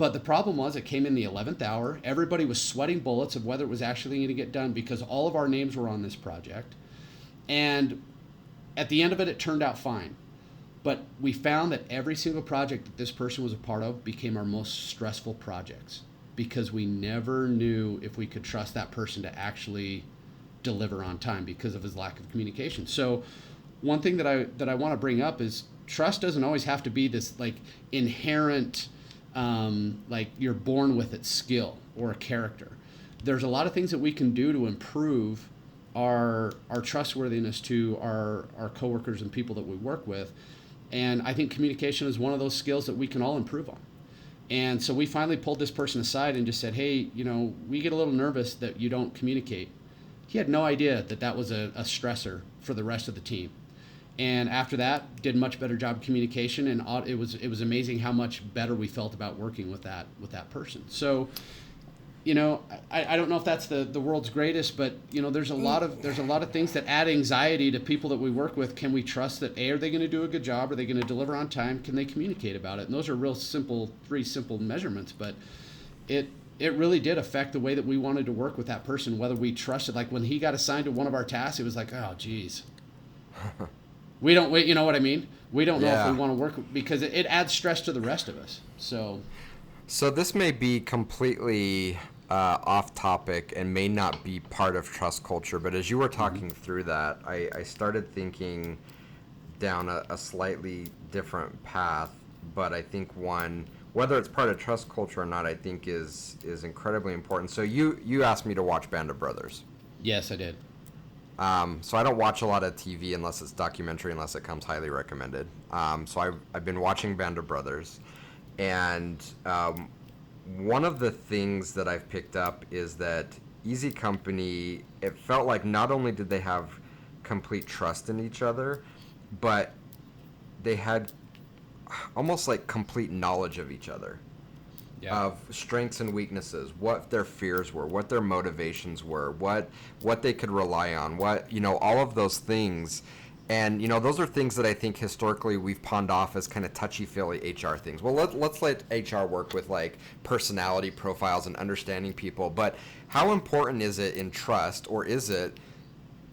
But the problem was it came in the 11th hour. Everybody was sweating bullets of whether it was actually going to get done because all of our names were on this project. And at the end of it, it turned out fine. But we found that every single project that this person was a part of became our most stressful projects because we never knew if we could trust that person to actually deliver on time because of his lack of communication. So one thing that I that I want to bring up is trust doesn't always have to be this like inherent um, like you're born with it skill or a character. There's a lot of things that we can do to improve our our trustworthiness to our our coworkers and people that we work with. And I think communication is one of those skills that we can all improve on. And so we finally pulled this person aside and just said, "Hey, you know, we get a little nervous that you don't communicate." He had no idea that that was a, a stressor for the rest of the team. And after that, did much better job communication, and it was it was amazing how much better we felt about working with that with that person. So, you know, I, I don't know if that's the, the world's greatest, but you know, there's a lot of there's a lot of things that add anxiety to people that we work with. Can we trust that a are they going to do a good job? Are they going to deliver on time? Can they communicate about it? And those are real simple three simple measurements, but it it really did affect the way that we wanted to work with that person, whether we trusted. Like when he got assigned to one of our tasks, it was like, oh, geez, [laughs] we don't wait. You know what I mean? We don't know yeah. if we want to work because it, it adds stress to the rest of us. So. So this may be completely uh, off topic and may not be part of trust culture, but as you were talking mm-hmm. through that, I, I, started thinking down a, a, slightly different path, but I think one whether it's part of trust culture or not, I think is is incredibly important. So you you asked me to watch Band of Brothers. Yes, I did. Um, so I don't watch a lot of TV unless it's documentary, unless it comes highly recommended. Um, so I've, I've been watching Band of Brothers, and um, one of the things that I've picked up is that Easy Company, it felt like not only did they have complete trust in each other, but they had almost like complete knowledge of each other. Yeah. Of strengths and weaknesses, what their fears were, what their motivations were, what what they could rely on, what you know, all of those things and you know, those are things that I think historically we've pawned off as kind of touchy-feely HR things. Well, let, let's let HR work with like personality profiles and understanding people. But how important is it in trust, or is it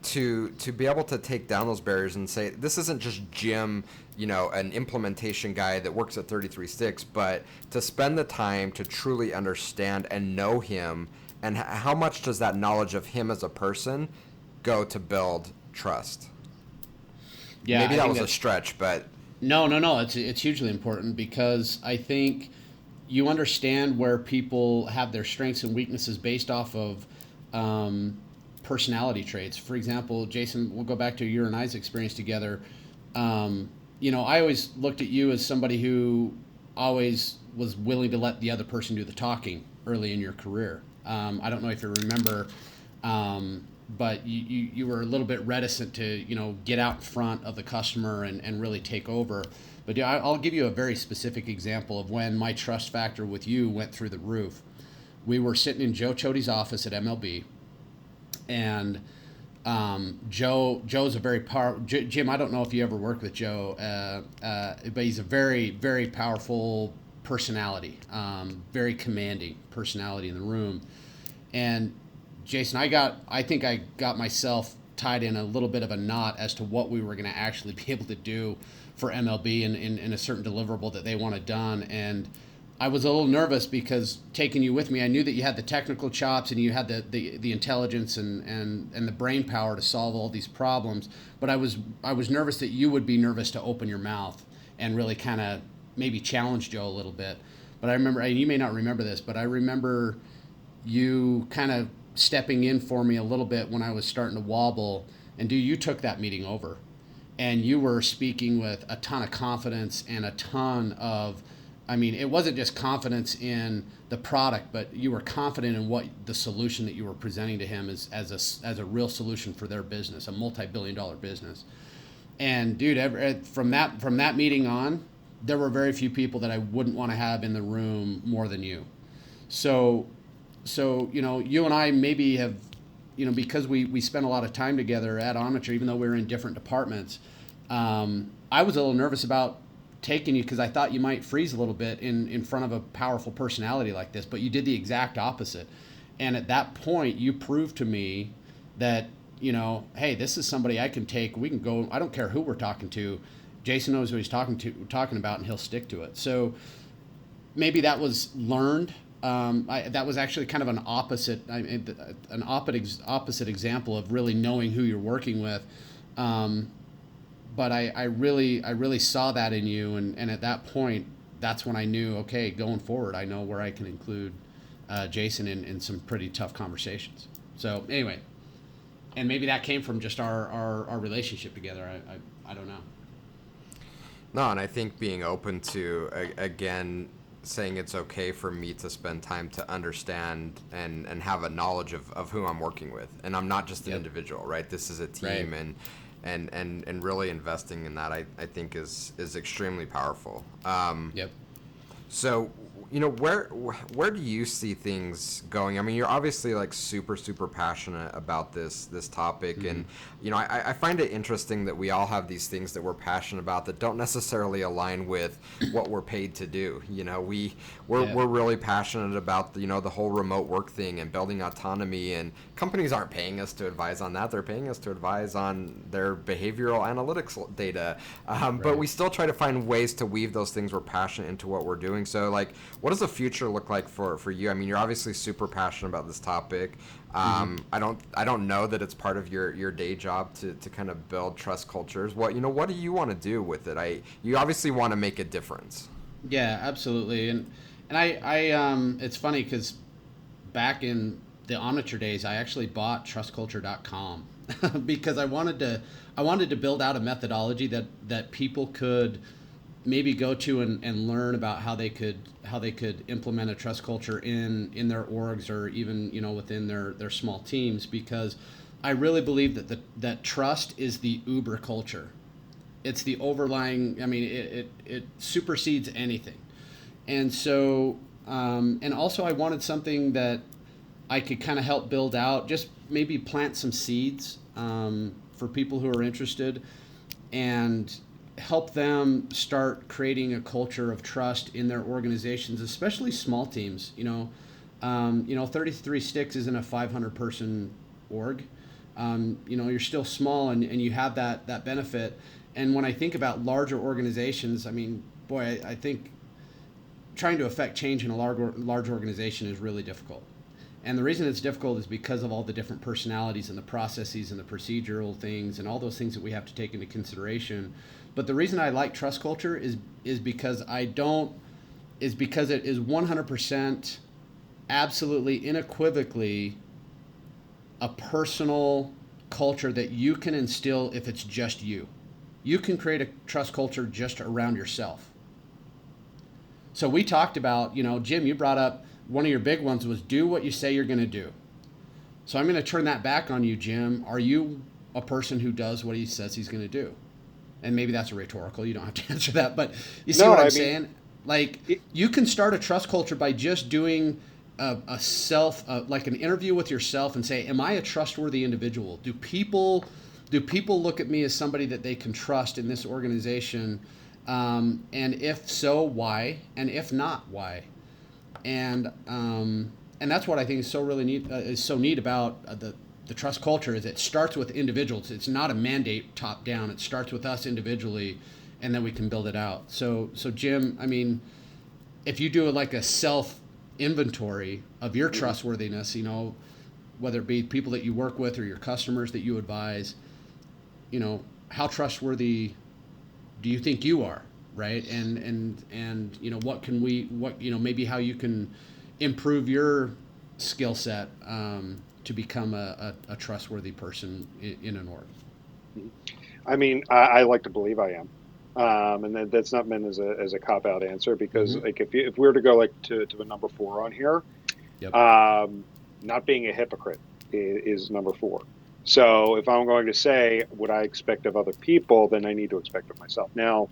to to be able to take down those barriers and say this isn't just Jim, you know, an implementation guy that works at 33 Sticks, but to spend the time to truly understand and know him, and how much does that knowledge of him as a person go to build trust? Yeah, maybe that was a stretch, but no, no, no. It's it's hugely important because I think you understand where people have their strengths and weaknesses based off of um, personality traits. For example, Jason, we'll go back to your and I's experience together. Um, you know, I always looked at you as somebody who always was willing to let the other person do the talking early in your career. Um, I don't know if you remember um, but you, you, you, were a little bit reticent to you know get out front of the customer and, and really take over but yeah, i'll give you a very specific example of when my trust factor with you went through the roof we were sitting in joe chody's office at mlb and um, joe joe's a very powerful jim i don't know if you ever worked with joe uh, uh, but he's a very very powerful personality um, very commanding personality in the room and Jason, I got I think I got myself tied in a little bit of a knot as to what we were going to actually [laughs] be able to do for MLB in, in, in, a certain deliverable that they wanted done. And I was a little nervous because taking you with me, I knew that you had the technical chops and you had the, the, the intelligence and, and, and the brain power to solve all these problems. But I was I was nervous that you would be nervous to open your mouth and really kind of maybe challenge Joe a little bit. But I remember, and you may not remember this, but I remember you kind of stepping in for me a little bit when I was starting to wobble. And dude, you took that meeting over, and you were speaking with a ton of confidence and a ton of, I mean, it wasn't just confidence in the product, but you were confident in what the solution that you were presenting to him as as a as a real solution for their business, a multi-billion-dollar business. And dude, ever, from that from that meeting on, there were very few people that I wouldn't want to have in the room more than you. So so you know, you and I maybe have, you know, because we we spent a lot of time together at Omniture, even though we were in different departments. Um, I was a little nervous about taking you because I thought you might freeze a little bit in in front of a powerful personality like this, but you did the exact opposite. And at that point, you proved to me that you know, hey, this is somebody I can take. We can go. I don't care who we're talking to. Jason knows what he's talking to, talking about, and he'll stick to it. So maybe that was learned um, I, that was actually kind of an opposite, I mean, an opposite opposite example of really knowing who you're working with. Um, but I, I really I really saw that in you, and, and at that point, that's when I knew okay, going forward, I know where I can include uh, Jason in, in some pretty tough conversations. So anyway, and maybe that came from just our, our, our relationship together. I, I, I don't know. No, and I think being open to again saying it's okay for me to spend time to understand and, and have a knowledge of, of who I'm working with. And I'm not just an Yep. individual, right? This is a team Right. and, and, and, and really investing in that I, I think is, is extremely powerful. Um, Yep. so, you know, where where do you see things going? I mean, you're obviously like super super passionate about this this topic, and you know, I, I find it interesting that we all have these things that we're passionate about that don't necessarily align with [coughs] what we're paid to do. You know, we we're, Yeah. we're really passionate about the, you know the whole remote work thing and building autonomy, and companies aren't paying us to advise on that. They're paying us to advise on their behavioral analytics data, um, but we still try to find ways to weave those things we're passionate into what we're doing. So, like, what does the future look like for, for you? I mean, you're obviously super passionate about this topic. Um, I don't I don't know that it's part of your, your day job to, to kind of build trust cultures. What you know, what do you want to do with it? I you obviously want to make a difference. Yeah, absolutely. And and I I um it's funny because back in the Omniture days, I actually bought trustculture.com [laughs] because I wanted to I wanted to build out a methodology that that people could maybe go to and, and learn about how they could how they could implement a trust culture in in their orgs or even you know within their their small teams because I really believe that the, that trust is the uber culture. It's the overlying i mean it, it, it supersedes anything. And so um, and also i wanted something that i could kind of help build out just maybe plant some seeds um, for people who are interested. And help them start creating a culture of trust in their organizations especially small teams you know? Um, you know 33 sticks isn't a 500 person org. Um, you know you're still small and, and you have that that benefit. And when i think about larger organizations i mean boy i, I think trying to affect change in a large, large organization is really difficult. And the reason it's difficult is because of all the different personalities and the processes and the procedural things and all those things that we have to take into consideration but the reason i like trust culture is is because i don't is because it is 100% absolutely unequivocally a personal culture that you can instill if it's just you. You can create a trust culture just around yourself. So we talked about, you know, Jim, you brought up one of your big ones was do what you say you're going to do. So I'm going to turn that back on you, Jim. Are you a person who does what he says he's going to do? And maybe that's a rhetorical. You don't have to [laughs] answer that, but you see No, what I'm I mean- saying? Like It- you can start a trust culture by just doing a, a self, uh, like an interview with yourself, and say, "Am I a trustworthy individual? Do people, do people look at me as somebody that they can trust in this organization? Um, and if so, why? And if not, why?" and um, and that's what I think is so really neat uh, is so neat about uh, the the trust culture is it starts with individuals. It's not a mandate top down. It starts with us individually, and then we can build it out. So so Jim, I mean, if you do like a self inventory of your trustworthiness, you know, whether it be people that you work with or your customers that you advise, you know, how trustworthy do you think you are right and and and you know what can we what you know maybe how you can improve your skill set um, to become a, a, a trustworthy person in, in an org I mean, I, I like to believe I am, um, and that, that's not meant as a as a cop out answer because Mhm. like if you, if we were to go like to, to a number four on here, Yep. um, not being a hypocrite is, is number four. So if I'm going to say what I expect of other people, then I need to expect of myself. Now,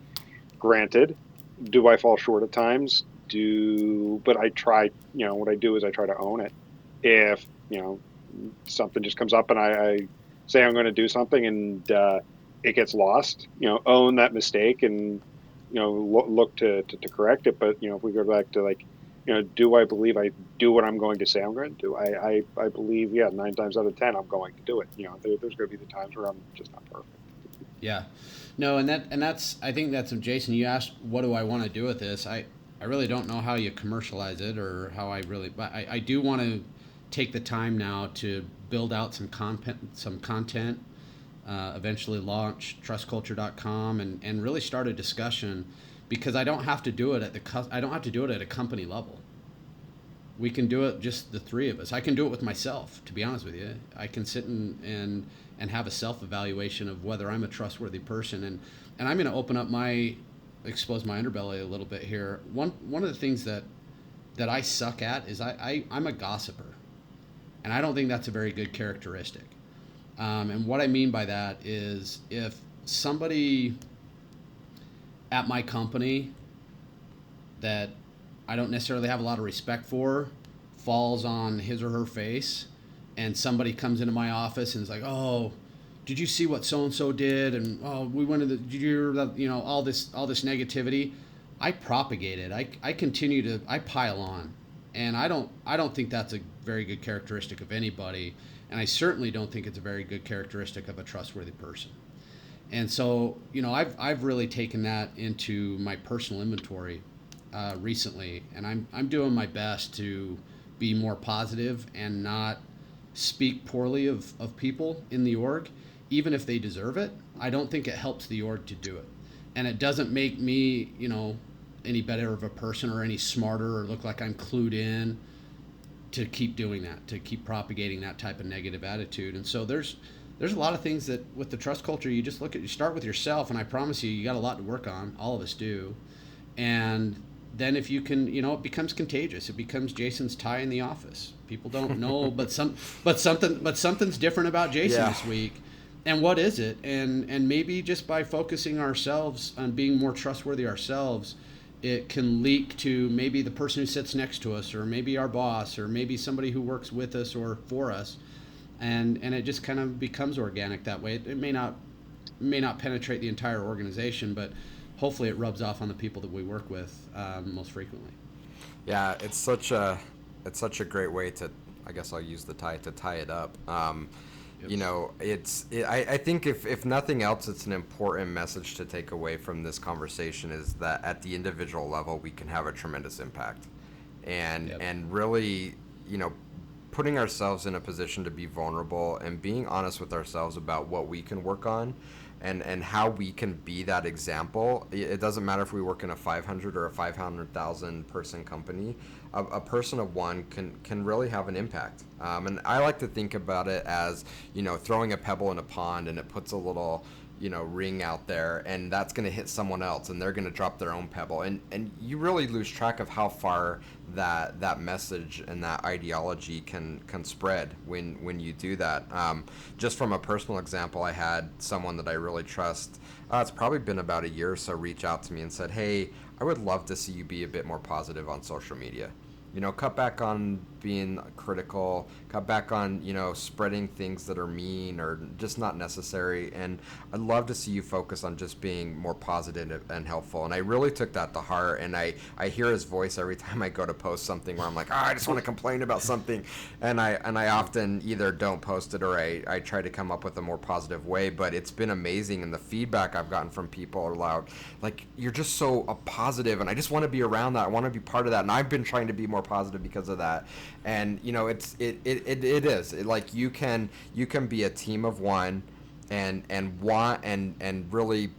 granted, do I fall short at times? Do but I try. You know what I do is I try to own it. If you know something just comes up and I, I say I'm going to do something and uh, it gets lost, you know, own that mistake and you know lo- look to, to, to correct it. But you know, if we go back to like, you know, do I believe I do what I'm going to say I'm going to do? I, I, I believe, yeah, nine times out of ten, I'm going to do it. You know, there, there's going to be the times where I'm just not perfect. yeah no and that and that's i think that's jason you asked what do i want to do with this i i really don't know how you commercialize it or how i really but i, I do want to take the time now to build out some content some content uh, eventually launch trustculture.com and, and really start a discussion because I don't have to do it at the cus- I don't have to do it at a company level. We can do it just the three of us. I can do it with myself, to be honest with you. I can sit and and, and have a self evaluation of whether I'm a trustworthy person. And, and I'm going to open up my, expose my underbelly a little bit here. One, one of the things that, that I suck at is I, I, I'm a gossiper. And I don't think that's a very good characteristic. Um, and what I mean by that is if somebody at my company that I don't necessarily have a lot of respect for falls on his or her face, and somebody comes into my office and is like, "Oh, did you see what so and so did?" and "Oh, we went to the, did you hear you know all this all this negativity." I propagate it. I, I continue to I pile on, and I don't I don't think that's a very good characteristic of anybody, and I certainly don't think it's a very good characteristic of a trustworthy person. And so, you know, I've, I've really taken that into my personal inventory uh, recently, and I'm, I'm doing my best to be more positive and not speak poorly of, of people in the org, even if they deserve it. I don't think it helps the org to do it. And it doesn't make me, you know, any better of a person or any smarter or look like I'm clued in to keep doing that, to keep propagating that type of negative attitude. And so there's, there's a lot of things that with the trust culture you just look at you start with yourself and i promise you you got a lot to work on all of us do. And then if you can you know it becomes contagious. It becomes jason's tie in the office. People don't [laughs] know but some but something but something's different about jason Yeah. this week. And what is it? And and maybe just by focusing ourselves on being more trustworthy ourselves it can leak to maybe the person who sits next to us or maybe our boss or maybe somebody who works with us or for us and and it just kind of becomes organic that way. It, it may not may not penetrate the entire organization, but hopefully it rubs off on the people that we work with um, most frequently. Yeah, it's such a it's such a great way to I guess I'll use the tie to tie it up. Um, Yep. You know, it's it, I, I think if, if nothing else, it's an important message to take away from this conversation is that at the individual level we can have a tremendous impact, and Yep. and really you know putting ourselves in a position to be vulnerable and being honest with ourselves about what we can work on and and how we can be that example it doesn't matter if we work in a 500 or a 500,000 person company a, a person of one can can really have an impact. Um, and I like to think about it as you know throwing a pebble in a pond and it puts a little you know ring out there and that's going to hit someone else and they're going to drop their own pebble. And and you really lose track of how far that that message and that ideology can can spread when when you do that. Um, just from a personal example i had someone that i really trust uh, it's probably been about a year or so reach out to me and said hey i would love to see you be a bit more positive on social media. You know cut back on being critical cut back on you know spreading things that are mean or just not necessary. And i'd love to see you focus on just being more positive and helpful. And i really took that to heart and i i hear his voice every [laughs] time i go to post something where i'm like oh, i just want to complain about something. And i and i often either don't post it or i i try to come up with a more positive way but it's been amazing. And the feedback i've gotten from people are loud. Like you're just so uh, positive and i just want to be around that. I want to be part of that. And i've been trying to be more positive because of that and you know it's it it, it, it is. It- like you can you can be a team of one and and want and and really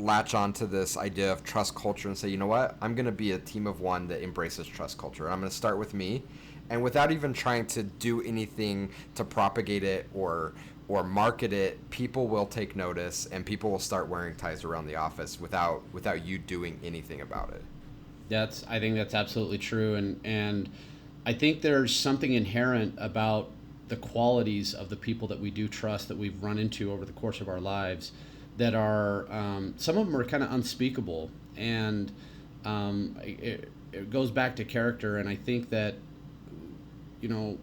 latch onto this idea of trust culture and say you know what? I'm going to be a team of one that embraces trust culture. I'm going to start with me. And without even trying to do anything to propagate it or or market it people will take notice and people will start wearing ties around the office without without you doing anything about it. That's I think that's absolutely true, and and I think there's something inherent about the qualities of the people that we do trust that we've run into over the course of our lives that are um, some of them are kind of unspeakable, and um, it, it goes back to character, and I think that you know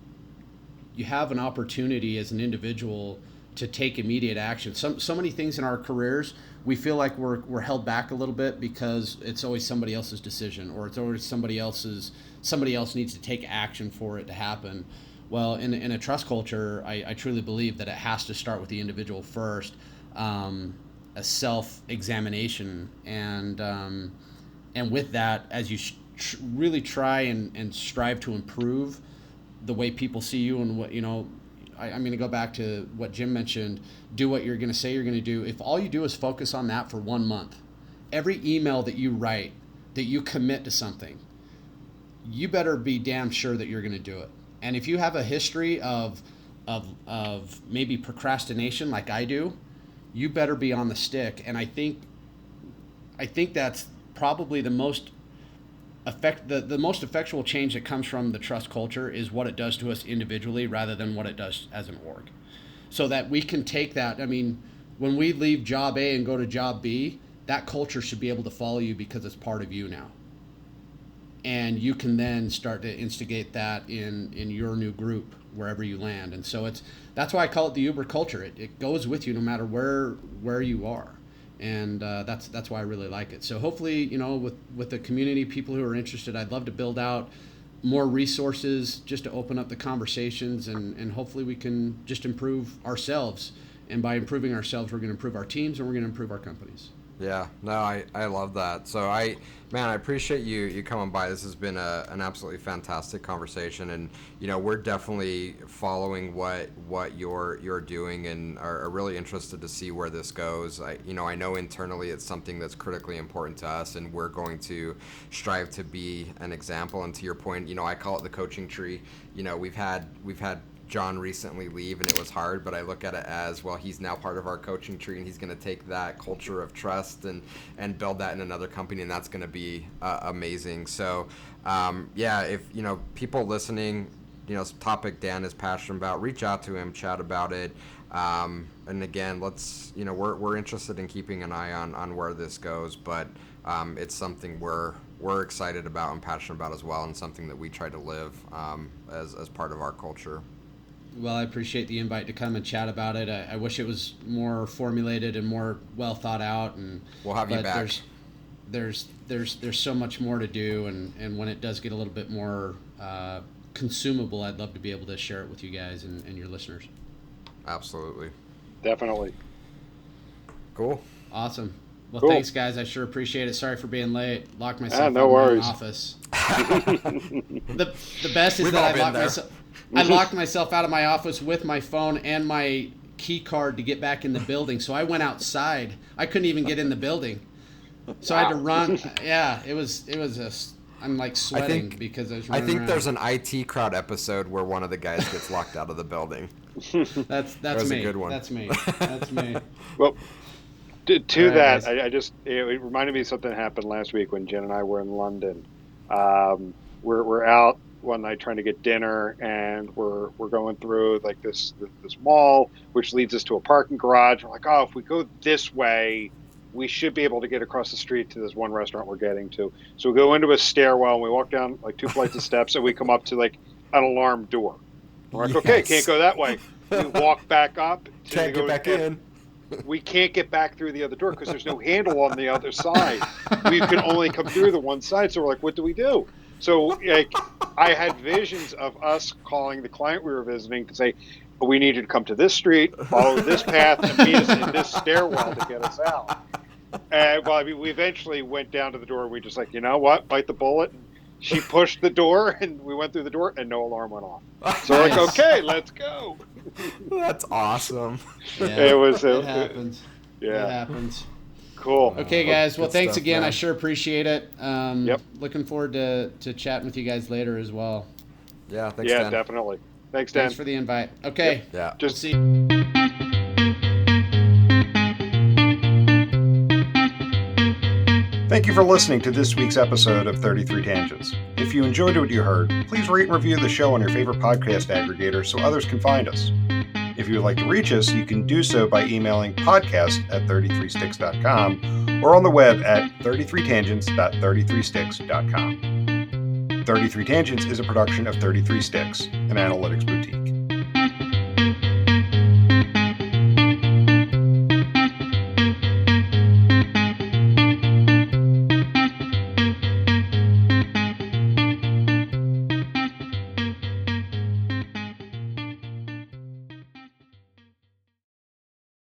you have an opportunity as an individual to take immediate action. Some so many things in our careers we feel like we're we're held back a little bit because it's always somebody else's decision or it's always somebody else's somebody else needs to take action for it to happen. Well, in, in a trust culture, I, I truly believe that it has to start with the individual first, um, a self examination, and um, and with that, as you tr- really try and, and strive to improve the way people see you and what you know I, i'm going to go back to what jim mentioned do what you're going to say you're going to do if all you do is focus on that for one month every email that you write that you commit to something you better be damn sure that you're going to do it. And if you have a history of of of maybe procrastination like I do, you better be on the stick. And I think I think that's probably the most effect the, the most effectual change that comes from the trust culture is what it does to us individually rather than what it does as an org. So that we can take that, I mean, when we leave job A and go to job B, that culture should be able to follow you because it's part of you now. And you can then start to instigate that in in your new group wherever you land. And so it's that's why i call it the uber culture. It, it goes with you no matter where where you are and uh, that's that's why i really like it. So hopefully you know with with the community people who are interested i'd love to build out more resources just to open up the conversations and and hopefully we can just improve ourselves. And by improving ourselves we're going to improve our teams and we're going to improve our companies yeah, no, I, I love that. So I, man, I appreciate you you coming by. This has been a, an absolutely fantastic conversation, and you know we're definitely following what what you're you're doing, and are, are really interested to see where this goes. I you know I know internally it's something that's critically important to us, and we're going to strive to be an example. And to your point, you know I call it the coaching tree. You know we've had we've had John recently leave and it was hard, but I look at it as well. He's now part of our coaching tree, and he's going to take that culture of trust and and build that in another company, and that's going to be uh, amazing. So, um, yeah, if you know people listening, you know, topic Dan is passionate about, reach out to him, chat about it. Um, and again, let's you know we're we're interested in keeping an eye on on where this goes, but um, it's something we're we're excited about and passionate about as well, and something that we try to live um, as as part of our culture. Well, I appreciate the invite to come and chat about it. I, I wish it was more formulated and more well thought out. And we'll have you back. There's, there's there's there's so much more to do, and and when it does get a little bit more uh, consumable, I'd love to be able to share it with you guys and, and your listeners. Absolutely. Definitely. Cool. Awesome. Well, cool. thanks, guys. I sure appreciate it. Sorry for being late. Locked myself ah, no worries. in my office. [laughs] the the best is We've that I locked myself. I locked myself out of my office with my phone and my key card to get back in the building. So I went outside. I couldn't even get in the building. So I had to run. [laughs] Yeah, it was it was a. I'm like sweating think, because I was. I think around. there's an IT crowd episode where one of the guys gets locked out of the building. [laughs] that's that's me. A good one. That's me. [laughs] That's me. well, to, to right, that, I, I, just it, it, reminded me of something that happened last week when Jen and I were in London. Um, we're we're out one night trying to get dinner, and we're we're going through like this this mall, which leads us to a parking garage. We're like, oh, if we go this way, we should be able to get across the street to this one restaurant we're getting to. So we go into a stairwell, and we walk down like two flights of steps, and we come up to like an alarm door. We're like, yes. okay, can't go that way. We walk back up. Can't get back in. We can't get back through the other door because there's no handle on the other side. We can only come through the one side. So we're like, what do we do? So like I had visions of us calling the client we were visiting to say, we need you to come to this street, follow this path, and meet us in this stairwell to get us out. And well, I mean, we eventually went down to the door. And we just like, you know what, bite the bullet. She pushed the door, and we went through the door, and no alarm went off. So we're like, okay, let's go. That's awesome. Yeah, it was. It, it happens. Yeah, it happens. Cool. Okay, guys. Well, Good thanks stuff, again. Man. I sure appreciate it. Um, yep. Looking forward to, to chatting with you guys later as well. Yeah. Thanks. Yeah, Dan. definitely. Thanks, Dan. Thanks for the invite. Okay. Yep. Yeah. Just see. Thank you for listening to this week's episode of 33 Tangents. If you enjoyed what you heard, please rate and review the show on your favorite podcast aggregator so others can find us. If you would like to reach us, you can do so by emailing podcast at 33sticks.com or on the web at 33tangents.33sticks.com. 33 Tangents is a production of 33 Sticks, an analytics boutique.